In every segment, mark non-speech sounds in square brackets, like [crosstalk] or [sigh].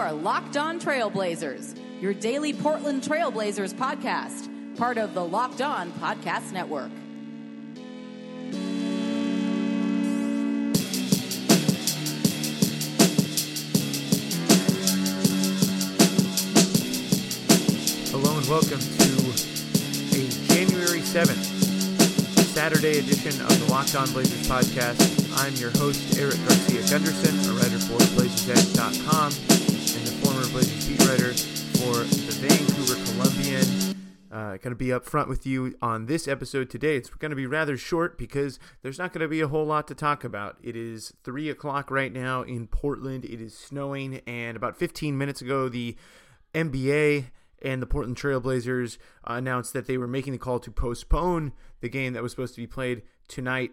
are Locked On Trailblazers, your daily Portland Trailblazers podcast, part of the Locked On Podcast Network. Hello and welcome to a January 7th, Saturday edition of the Locked On Blazers podcast. I'm your host, Eric Garcia Gunderson, a writer for BlazersEdge.com beat writer for the Vancouver Columbian. Uh, going to be up front with you on this episode today. It's going to be rather short because there's not going to be a whole lot to talk about. It is 3 o'clock right now in Portland. It is snowing, and about 15 minutes ago, the NBA and the Portland Trailblazers announced that they were making the call to postpone the game that was supposed to be played tonight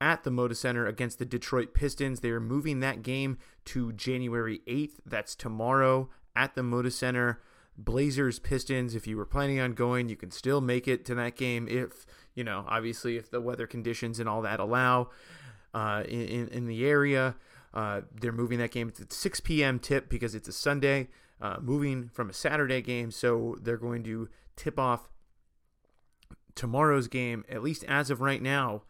at the Moda Center against the Detroit Pistons. They are moving that game to January 8th. That's tomorrow at the Moda Center. Blazers Pistons, if you were planning on going, you can still make it to that game if, you know, obviously if the weather conditions and all that allow uh, in, in the area. Uh, they're moving that game. At 6 p.m. tip because it's a Sunday uh, moving from a Saturday game. So they're going to tip off tomorrow's game, at least as of right now.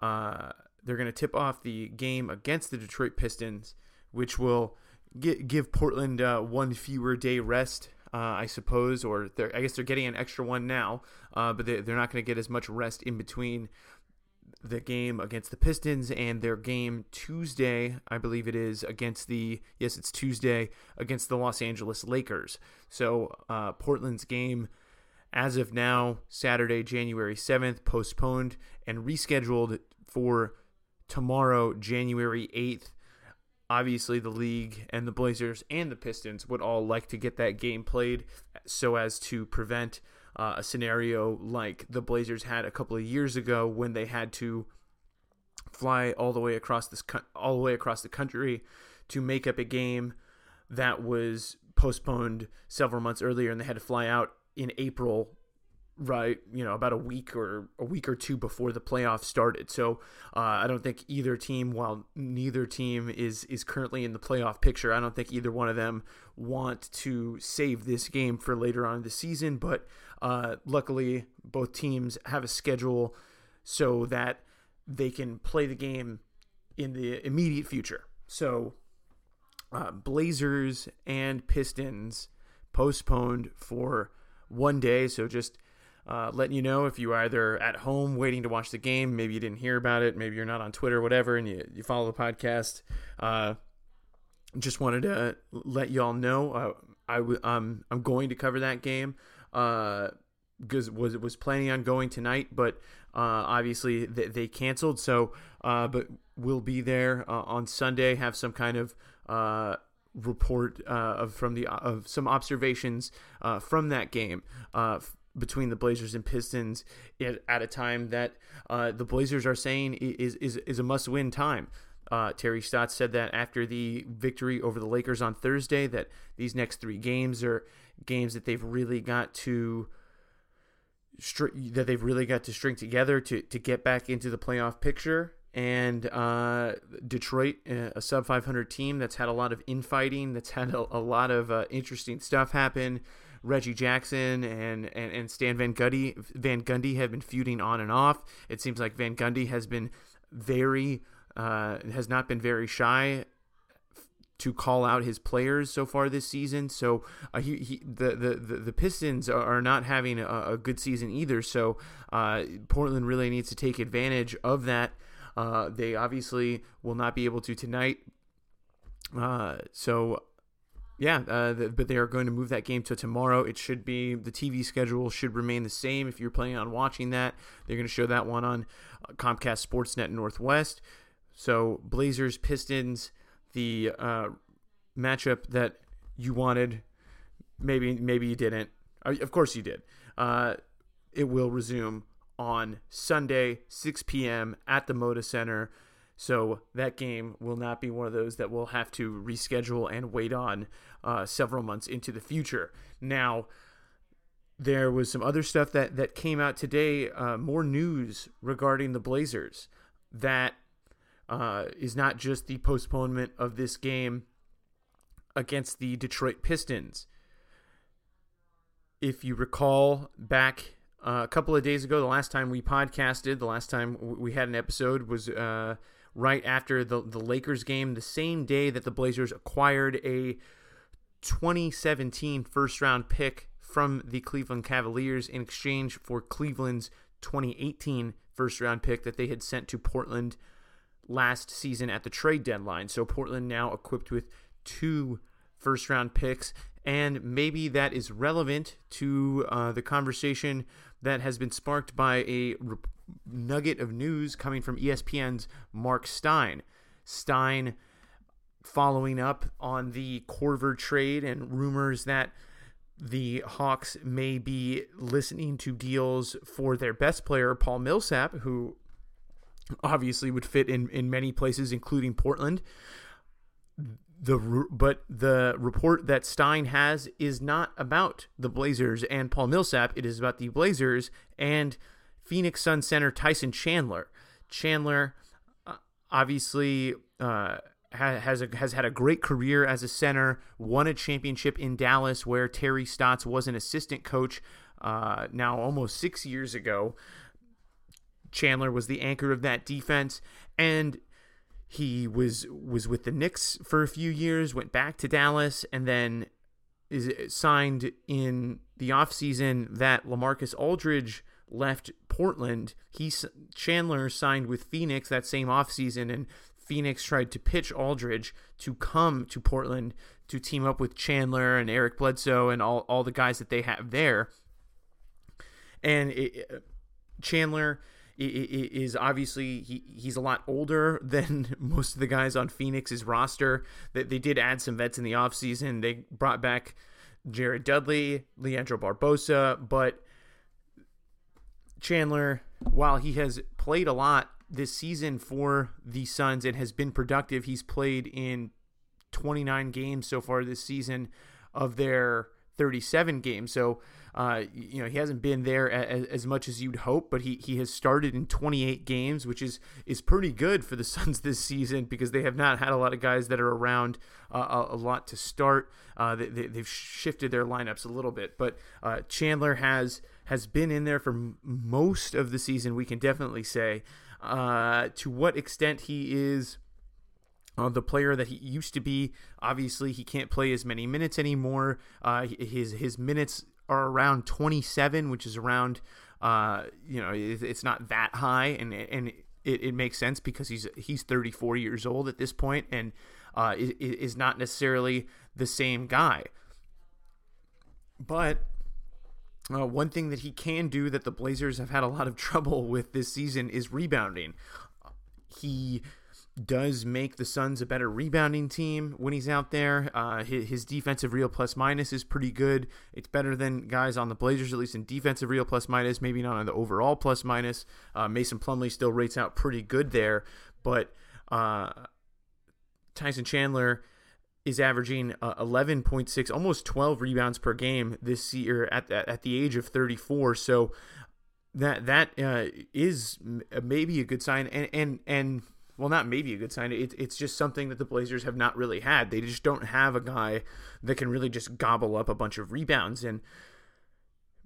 Uh, they're going to tip off the game against the Detroit Pistons, which will get, give Portland uh, one fewer day rest, uh, I suppose, or I guess they're getting an extra one now, uh, but they, they're not going to get as much rest in between the game against the Pistons and their game Tuesday, I believe it is, against the, yes, it's Tuesday, against the Los Angeles Lakers. So uh, Portland's game, as of now, Saturday, January 7th, postponed and rescheduled for tomorrow, January 8th. Obviously, the league and the Blazers and the Pistons would all like to get that game played so as to prevent uh, a scenario like the Blazers had a couple of years ago when they had to fly all the way across this all the way across the country to make up a game that was postponed several months earlier and they had to fly out in April right you know about a week or a week or two before the playoffs started. So uh, i don't think either team while neither team is is currently in the playoff picture i don't think either one of them want to save this game for later on in the season. But uh, luckily both teams have a schedule so that they can play the game in the immediate future. So uh, blazers and pistons postponed for one day. So just uh, letting you know if you are either at home waiting to watch the game, maybe you didn't hear about it, maybe you're not on Twitter, whatever, and you, you follow the podcast. Uh, just wanted to let y'all know uh, I w- um, I'm going to cover that game because uh, was was planning on going tonight, but uh, obviously they, they, canceled. So, uh, but we'll be there on Sunday. Have some kind of report of from the of some observations from that game between the Blazers and Pistons at a time that uh, the Blazers are saying is is, is a must win time. Uh, Terry Stotts said that after the victory over the Lakers on Thursday, that these next three games are games that they've really got to that they've really got to string together to to get back into the playoff picture. And uh, Detroit, a sub 500 team that's had a lot of infighting, that's had a, a lot of uh, interesting stuff happen. Reggie Jackson and, and, and Stan Van Gundy Van Gundy have been feuding on and off. It seems like Van Gundy has been very uh, has not been very shy to call out his players so far this season. So uh, he, he the, the, the, Pistons are not having a, a good season either. So uh, Portland really needs to take advantage of that. Uh, they obviously will not be able to tonight. Uh, so yeah, uh, the, but they are going to move that game to tomorrow. It should be the TV schedule should remain the same. If you're planning on watching that, they're going to show that one on uh, Comcast Sportsnet Northwest. So Blazers Pistons, the uh, matchup that you wanted, maybe maybe you didn't. Uh, of course you did. Uh, it will resume on Sunday, 6 p.m. at the Moda Center. So that game will not be one of those that we'll have to reschedule and wait on uh, several months into the future. Now, there was some other stuff that that came out today. Uh, more news regarding the Blazers that uh, is not just the postponement of this game against the Detroit Pistons. If you recall back uh, a couple of days ago, the last time we podcasted, the last time we had an episode was uh, right after the, the Lakers game, the same day that the Blazers acquired a 2017 first round pick from the Cleveland Cavaliers in exchange for Cleveland's 2018 first round pick that they had sent to Portland last season at the trade deadline. So Portland now equipped with two first round picks. And maybe that is relevant to uh, the conversation that has been sparked by a nugget of news coming from ESPN's Mark Stein. Stein following up on the Korver trade and rumors that the Hawks may be listening to deals for their best player, Paul Millsap, who obviously would fit in, in many places, including Portland. The but the report that Stein has is not about the Blazers and Paul Millsap. It is about the Blazers and Phoenix Sun center Tyson Chandler. Chandler, uh, obviously, uh, has a, has had a great career as a center. Won a championship in Dallas, where Terry Stotts was an assistant coach. Uh, now almost six years ago, Chandler was the anchor of that defense, and he was was with the Knicks for a few years. Went back to Dallas, and then is signed in the offseason that Lamarcus Aldridge left Portland, he Chandler signed with Phoenix that same offseason and Phoenix tried to pitch Aldridge to come to Portland to team up with Chandler and Eric Bledsoe and all, all the guys that they have there. And it, uh, Chandler is obviously he, he's a lot older [laughs] than most of the guys on Phoenix's roster. That they did add some vets in the offseason. They brought back Jared Dudley, Leandro Barbosa, but Chandler, while he has played a lot this season for the Suns and has been productive, he's played in 29 games so far this season of their 37 games. So, uh, you know, he hasn't been there as, as, much as you'd hope, but he, he has started in 28 games, which is is pretty good for the [laughs] Suns this season because they have not had a lot of guys that are around uh, a, a, lot to start. Uh, they, have shifted their lineups a little bit, but uh, Chandler has has been in there for m- most of the season. We can definitely say uh, to what extent he is. Uh, the player that he used to be. Obviously, he can't play as many minutes anymore. Uh, his his minutes are around 27, which is around uh, you know it's not that high, and and it, it makes sense because he's he's 34 years old at this point, and uh, is not necessarily the same guy. But uh, one thing that he can do that the Blazers have had a lot of [laughs] trouble with this season is rebounding. He does make the Suns a better rebounding team when he's out there. Uh, his, his, defensive real plus minus is pretty good. It's better than guys on the Blazers, at least in defensive real plus minus, maybe not on the overall plus minus. Uh, Mason Plumlee still rates out pretty good there, but uh, Tyson Chandler is averaging uh, 11.6, almost 12 rebounds per game this year at at the age of 34. So that that uh, is maybe a good sign, and and and well, not maybe a good sign. It, it's just something that the Blazers have not really had. They just don't have a guy that can really just gobble up a bunch of rebounds and.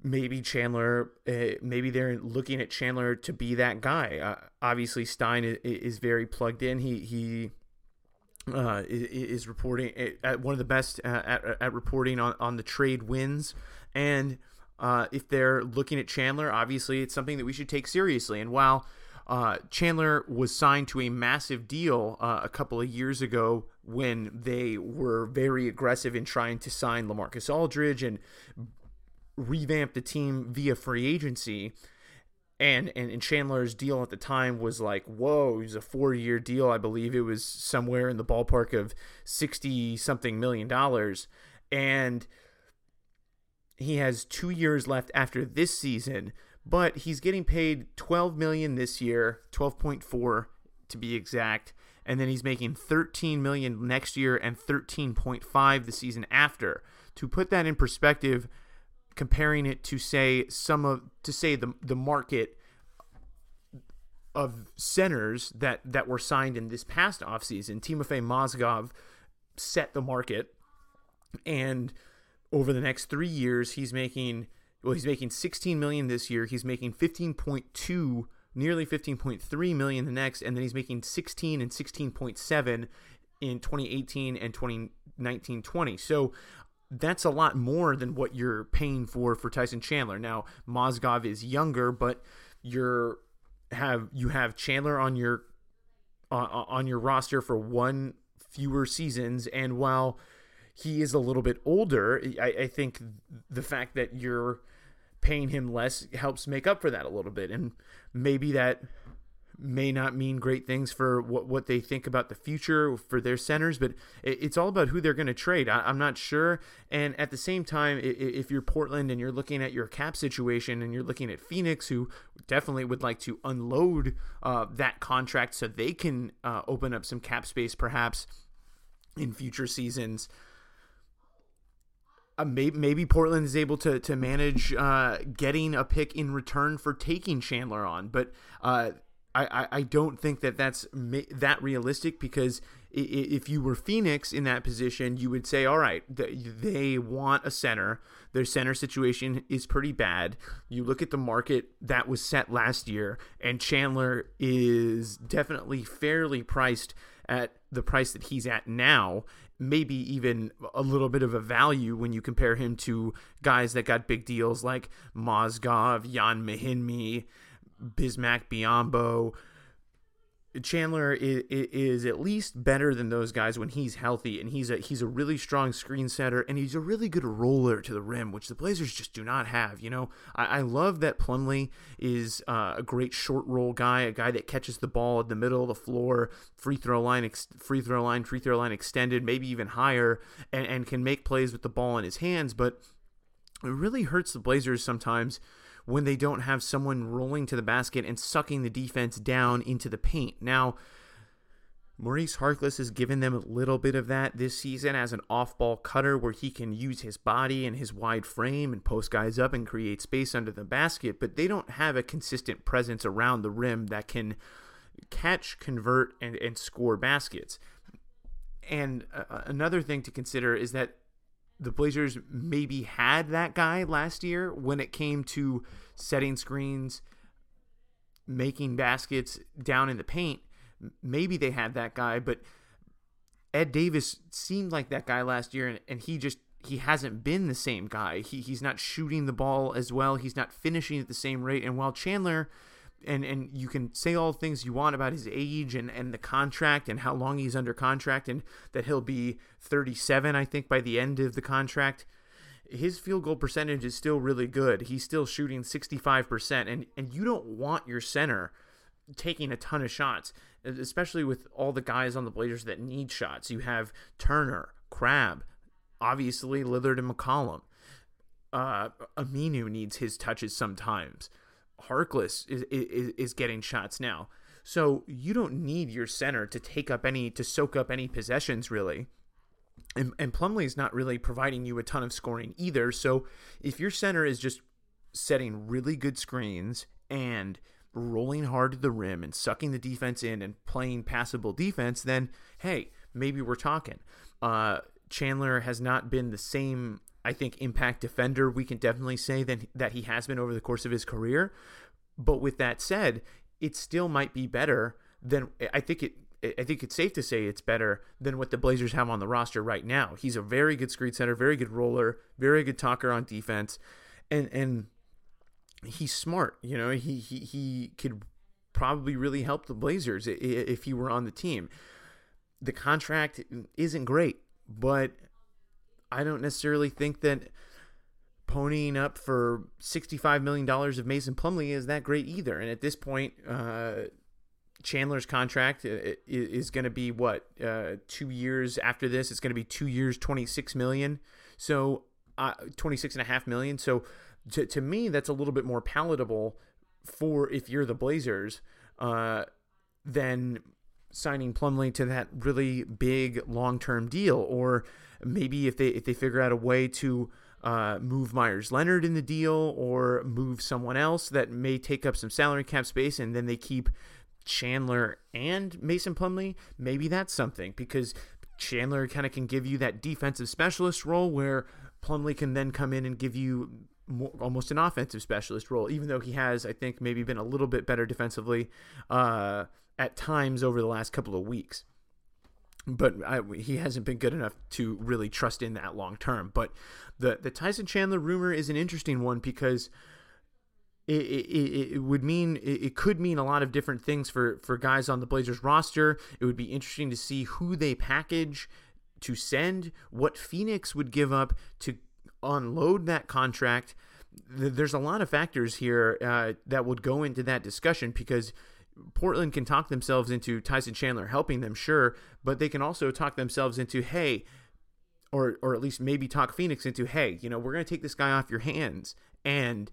Maybe Chandler, uh, maybe they're looking at Chandler to be that guy. Uh, obviously, Stein is, is very plugged in. He he uh, is, reporting at one of the best at, at reporting on, on the trade wins. And uh, if they're looking at Chandler, obviously it's something that we should take seriously. And while uh, Chandler was signed to a massive deal uh, a couple of years ago when they were very aggressive in trying to sign Lamarcus Aldridge and revamp the team via free agency. And, and, and Chandler's deal at the time was like, whoa, it was a four year deal. I believe it was somewhere in the ballpark of 60 something million dollars. And he has two years left after this season, but he's getting paid 12 million this year, 12.4 to be exact, and then he's making 13 million next year and 13.5 the season after. To put that in perspective, comparing it to say some of to say the the market of centers that that were signed in this past offseason, Timofey Mozgov set the market and over the next three years, he's making well, he's making 16 million this year. He's making 15.2, nearly 15.3 million the next, and then he's making 16 and 16.7 in 2018 and 2019-20. So that's a lot more than what you're paying for for Tyson Chandler. Now Mozgov is younger, but you're have you have Chandler on your uh, on your roster for one fewer seasons, and while he is a little bit older. I, I think the fact that you're paying him less helps make up for that a little bit. And maybe that may not mean great things for what, what they think about the future for their centers, but it's all about who they're going to trade. I, am not sure. And at the same time, if you're Portland and you're looking at your cap situation and you're looking at Phoenix, who definitely would like to unload uh, that contract so they can uh, open up some cap space perhaps in future seasons uh, maybe, Portland is able to to manage uh, getting a pick in return for taking Chandler on, but uh, I, I don't think that that's that realistic because if you were Phoenix in that position, you would say, all right, they want a center. Their center situation is pretty bad. You look at the market that was set last year, and Chandler is definitely fairly priced at the price that he's at now maybe even a little bit of a value when you compare him to guys that got big deals like Mozgov, Ian Mahinmi, Bismack Biyombo, Chandler is, is, at least better than those guys when he's healthy, and he's a he's a really strong screen setter, and he's a really good roller to the rim, which the Blazers just do not have. You know, I, I love that Plumlee is uh, a great short roll guy, a guy that catches the ball at the middle of the floor, free throw line, ex, free throw line, free throw line extended, maybe even higher, and and can make plays with the ball in his hands. But it really hurts the Blazers sometimes when they don't have someone rolling to the basket and sucking the defense down into the paint. Now, Maurice Harkless has given them a little bit of that this season as an off ball cutter where he can use his body and his wide frame and post guys up and create space under the basket, but they don't have a consistent presence around the rim that can catch, convert, and, and score baskets. And uh, another thing to consider is that the Blazers maybe had that guy last year when it came to setting screens, making baskets down in the paint. Maybe they had that guy, but Ed Davis seemed like that guy last year, and, and he just he hasn't been the same guy. He he's not shooting the ball as well. He's not finishing at the same rate. And while Chandler and and you can say all things you want about his age and and the contract and how long he's under contract and that he'll be 37 I think by the end of the contract. His field goal percentage is still really good. He's still shooting 65% and and you don't want your center taking a ton of shots especially with all the guys on the Blazers that need shots. You have Turner Crabbe obviously Lillard and McCollum. Uh Aminu needs his touches sometimes Harkless is, is is getting shots now. So you don't need your center to take up any to soak up any possessions really. And, and Plumlee is not really providing you a ton of scoring either. So if your center is just setting really good screens and rolling hard to the rim and sucking the defense in and playing passable defense, then hey, maybe we're talking. Uh, Chandler has not been the same I think impact defender we can definitely say that that he has been over the course of his career. But with that said, it still might be better than I think it I think it's safe to say it's better than what the Blazers have on the roster right now. He's a very good screen center, very good roller, very good talker on defense, and and he's smart. You know, he he he could probably really help the Blazers if he were on the team. The contract isn't great, but I don't necessarily think that ponying up for $65 million of Mason Plumlee is that great either. And at this point, uh, Chandler's contract uh, is going to be what uh, two years after this. It's going to be two years, twenty six million. So uh, twenty six and a half million. So to, to me, that's a little bit more palatable for if you're the Blazers uh, than signing Plumlee to that really big long term deal, or maybe if they if they figure out a way to uh, move Meyers Leonard in the deal or move someone else that may take up some salary cap space, and then they keep Chandler and Mason Plumlee, maybe that's something because Chandler kind of can give you that defensive specialist role where Plumlee can then come in and give you more, almost an offensive specialist role, even though he has, I think, maybe been a little bit better defensively uh, at times over the last couple of weeks. But I, he hasn't been good enough to really trust in that long term. But the the Tyson Chandler rumor is an interesting one because it, it, it would mean it could mean a lot of different things for for guys on the Blazers roster. It would be interesting to see who they package to send, what Phoenix would give up to unload that contract. There's a lot of factors here uh, that would go into that discussion because Portland can talk themselves into Tyson Chandler helping them, sure, but they can also talk themselves into, hey, or or at least maybe talk Phoenix into, hey, you know, we're going to take this guy off your hands and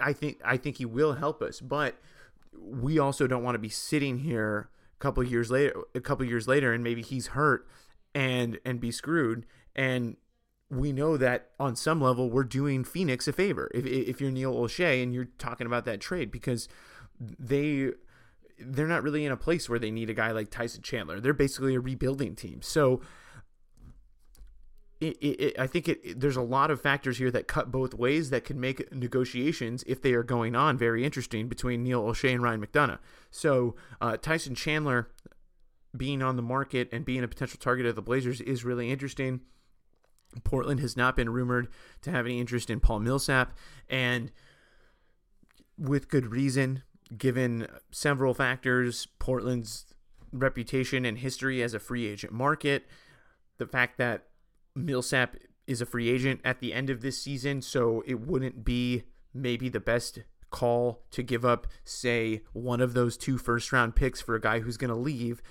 I think I think he will help us, but we also don't want to be sitting here a couple years later, a couple years later, and maybe he's hurt and and be screwed. And we know that on some level we're doing Phoenix a favor if if you're Neil Olshey and you're talking about that trade because they they're not really in a place where they need a guy like Tyson Chandler. They're basically a rebuilding team. So it, it, I think it, there's a lot of factors here that cut both ways that could make negotiations, if they are going on, very interesting between Neil Olshey and Ryan McDonough. So uh, Tyson Chandler being on the market and being a potential target of the Blazers is really interesting. Portland has not been rumored to have any interest in Paul Millsap, and with good reason, given several factors, Portland's reputation and history as a free agent market, the fact that Millsap is a free agent at the end of this season, so it wouldn't be maybe the best call to give up, say, one of those two first round picks for a guy who's going to leave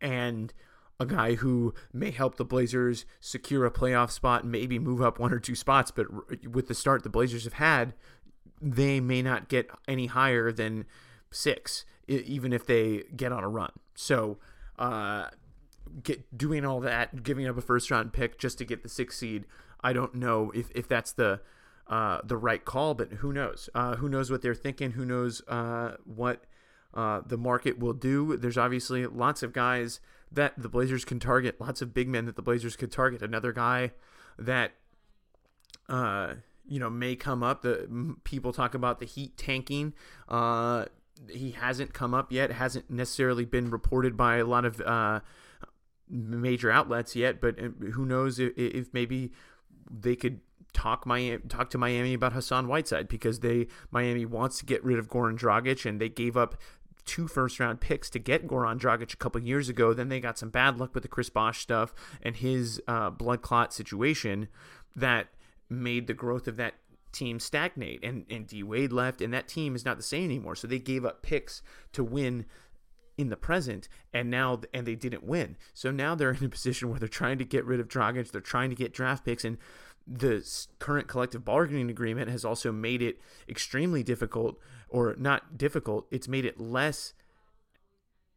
and a guy who may help the Blazers secure a playoff spot, maybe move up one or two spots. But with the start the Blazers have had, they may not get any higher than six, even if they get on a run. So, uh, get doing all that, giving up a first round pick just to get the sixth seed. I don't know if, if that's the uh, the right call, but who knows? Uh, who knows what they're thinking? Who knows uh, what uh, the market will do? There's obviously lots of guys that the Blazers can target, lots of big men that the Blazers could target. Another guy that uh, you know may come up. The people talk about the Heat tanking. Uh, he hasn't come up yet. Hasn't necessarily been reported by a lot of uh, major outlets yet, but uh, who knows if, if maybe they could talk Miami talk to Miami about Hassan Whiteside because they Miami wants to get rid of Goran Dragic and they gave up two first round picks to get Goran Dragic a couple years ago. Then they got some bad luck with the Chris Bosh stuff and his uh, blood clot situation that made the growth of that team stagnate and and D Wade left and that team is not the same anymore. So they gave up picks to win in the present and now and they didn't win. So now they're [laughs] in a position where they're trying to get rid of Dragic, they're trying to get draft picks and the current collective bargaining agreement has also made it extremely difficult or not difficult, it's made it less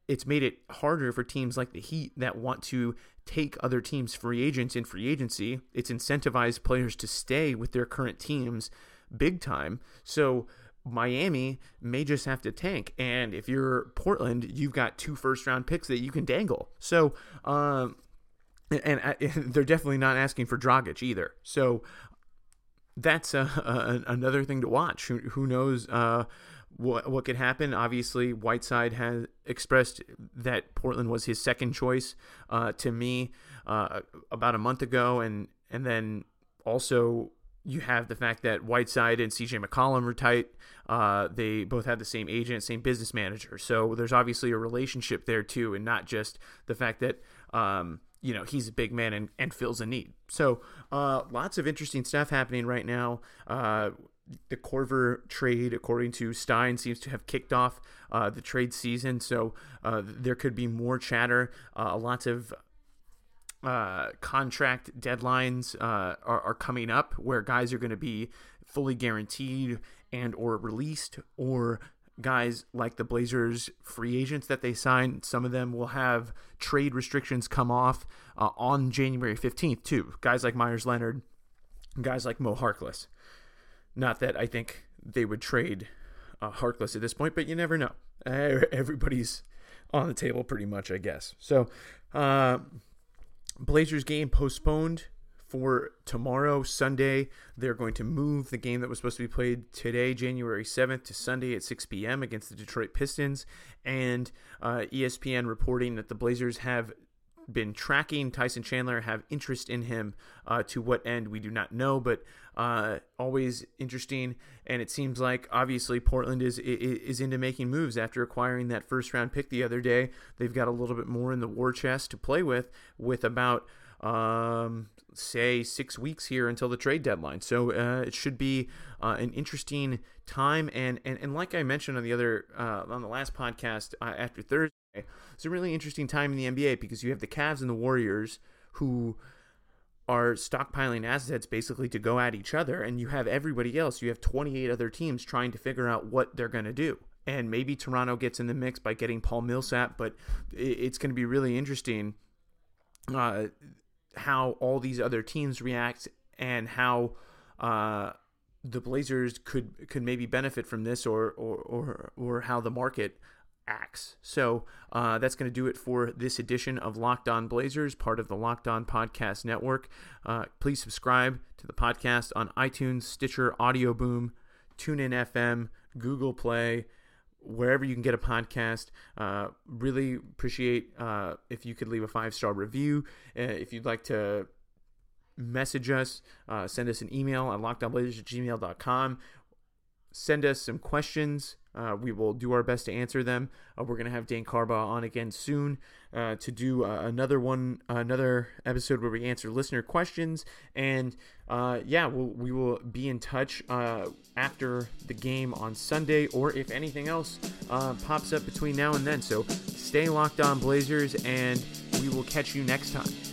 it's made it harder for teams like the Heat that want to take other teams' free agents in free agency. It's incentivized players to stay with their current teams big time. So Miami may just have to tank. And if you're Portland, you've got two first round picks that you can dangle. So, um, and, and [laughs] they're definitely not asking for Dragic either. So that's a, [laughs] a, another thing to watch. Who, who knows uh, what what could happen? Obviously, Whiteside has expressed that Portland was his second choice uh, to me uh, about a month ago, and and then also you have the fact that Whiteside and CJ McCollum are tight. Uh, they both have the same agent, same business manager. So there's obviously a relationship there too, and not just the fact that um, you know he's a big man and, and fills a need. So uh, lots of interesting stuff happening right now. Uh, the Korver trade, according to Stein, seems to have kicked off uh, the trade season. So uh, there could be more chatter. Uh, lots of uh, contract deadlines uh, are, are coming up where guys are going to be fully guaranteed and or released or guys like the Blazers free agents that they sign some of them will have trade restrictions come off uh, on January 15th too guys like meyers Leonard guys like Mo Harkless not that I think they would trade uh, Harkless at this point but you never know everybody's on the table pretty much I guess so uh, Blazers game postponed for tomorrow, Sunday. They're going to move the game that was supposed to be played today, January 7th, to Sunday at 6 p.m. against the Detroit Pistons. And uh, ESPN reporting that the Blazers have been tracking Tyson Chandler, have interest in him. Uh, to what end, we do not know, but uh, always interesting. And it seems like obviously Portland is, is, is into making moves after acquiring that first round pick the other day. They've got a little bit more in the war chest to play with, with about um, say six weeks here until the trade deadline. So uh, it should be uh, an interesting time. And, and and like I mentioned on the other uh, on the last podcast uh, after Thursday, it's a really interesting time in the NBA because you have the Cavs and the Warriors who are stockpiling assets basically to go at each other, and you have everybody else. You have 28 other teams trying to figure out what they're going to do. And maybe Toronto gets in the mix by getting Paul Millsap, but it's going to be really interesting uh, how all these other teams react and how uh, the Blazers could could maybe benefit from this, or or or, or how the market acts. So uh, that's going to do it for this edition of Locked On Blazers, part of the Locked On Podcast Network. Uh, please subscribe to the podcast on iTunes, Stitcher, Audio Boom, TuneIn FM, Google Play. Wherever you can get a podcast, uh, really appreciate uh, if you could leave a five star review. Uh, if you'd like to message us, uh, send us an email at lockedonblazers at gmail.com. Send us some questions uh, we will do our best to answer them. Uh, we're going to have Dan Carbaugh on again soon uh, to do uh, another one, another episode where we answer listener questions. And uh, yeah, we'll, we will be in touch uh, after the game on Sunday, or if anything else pops up between now and then. So stay locked on, Blazers, and we will catch you next time.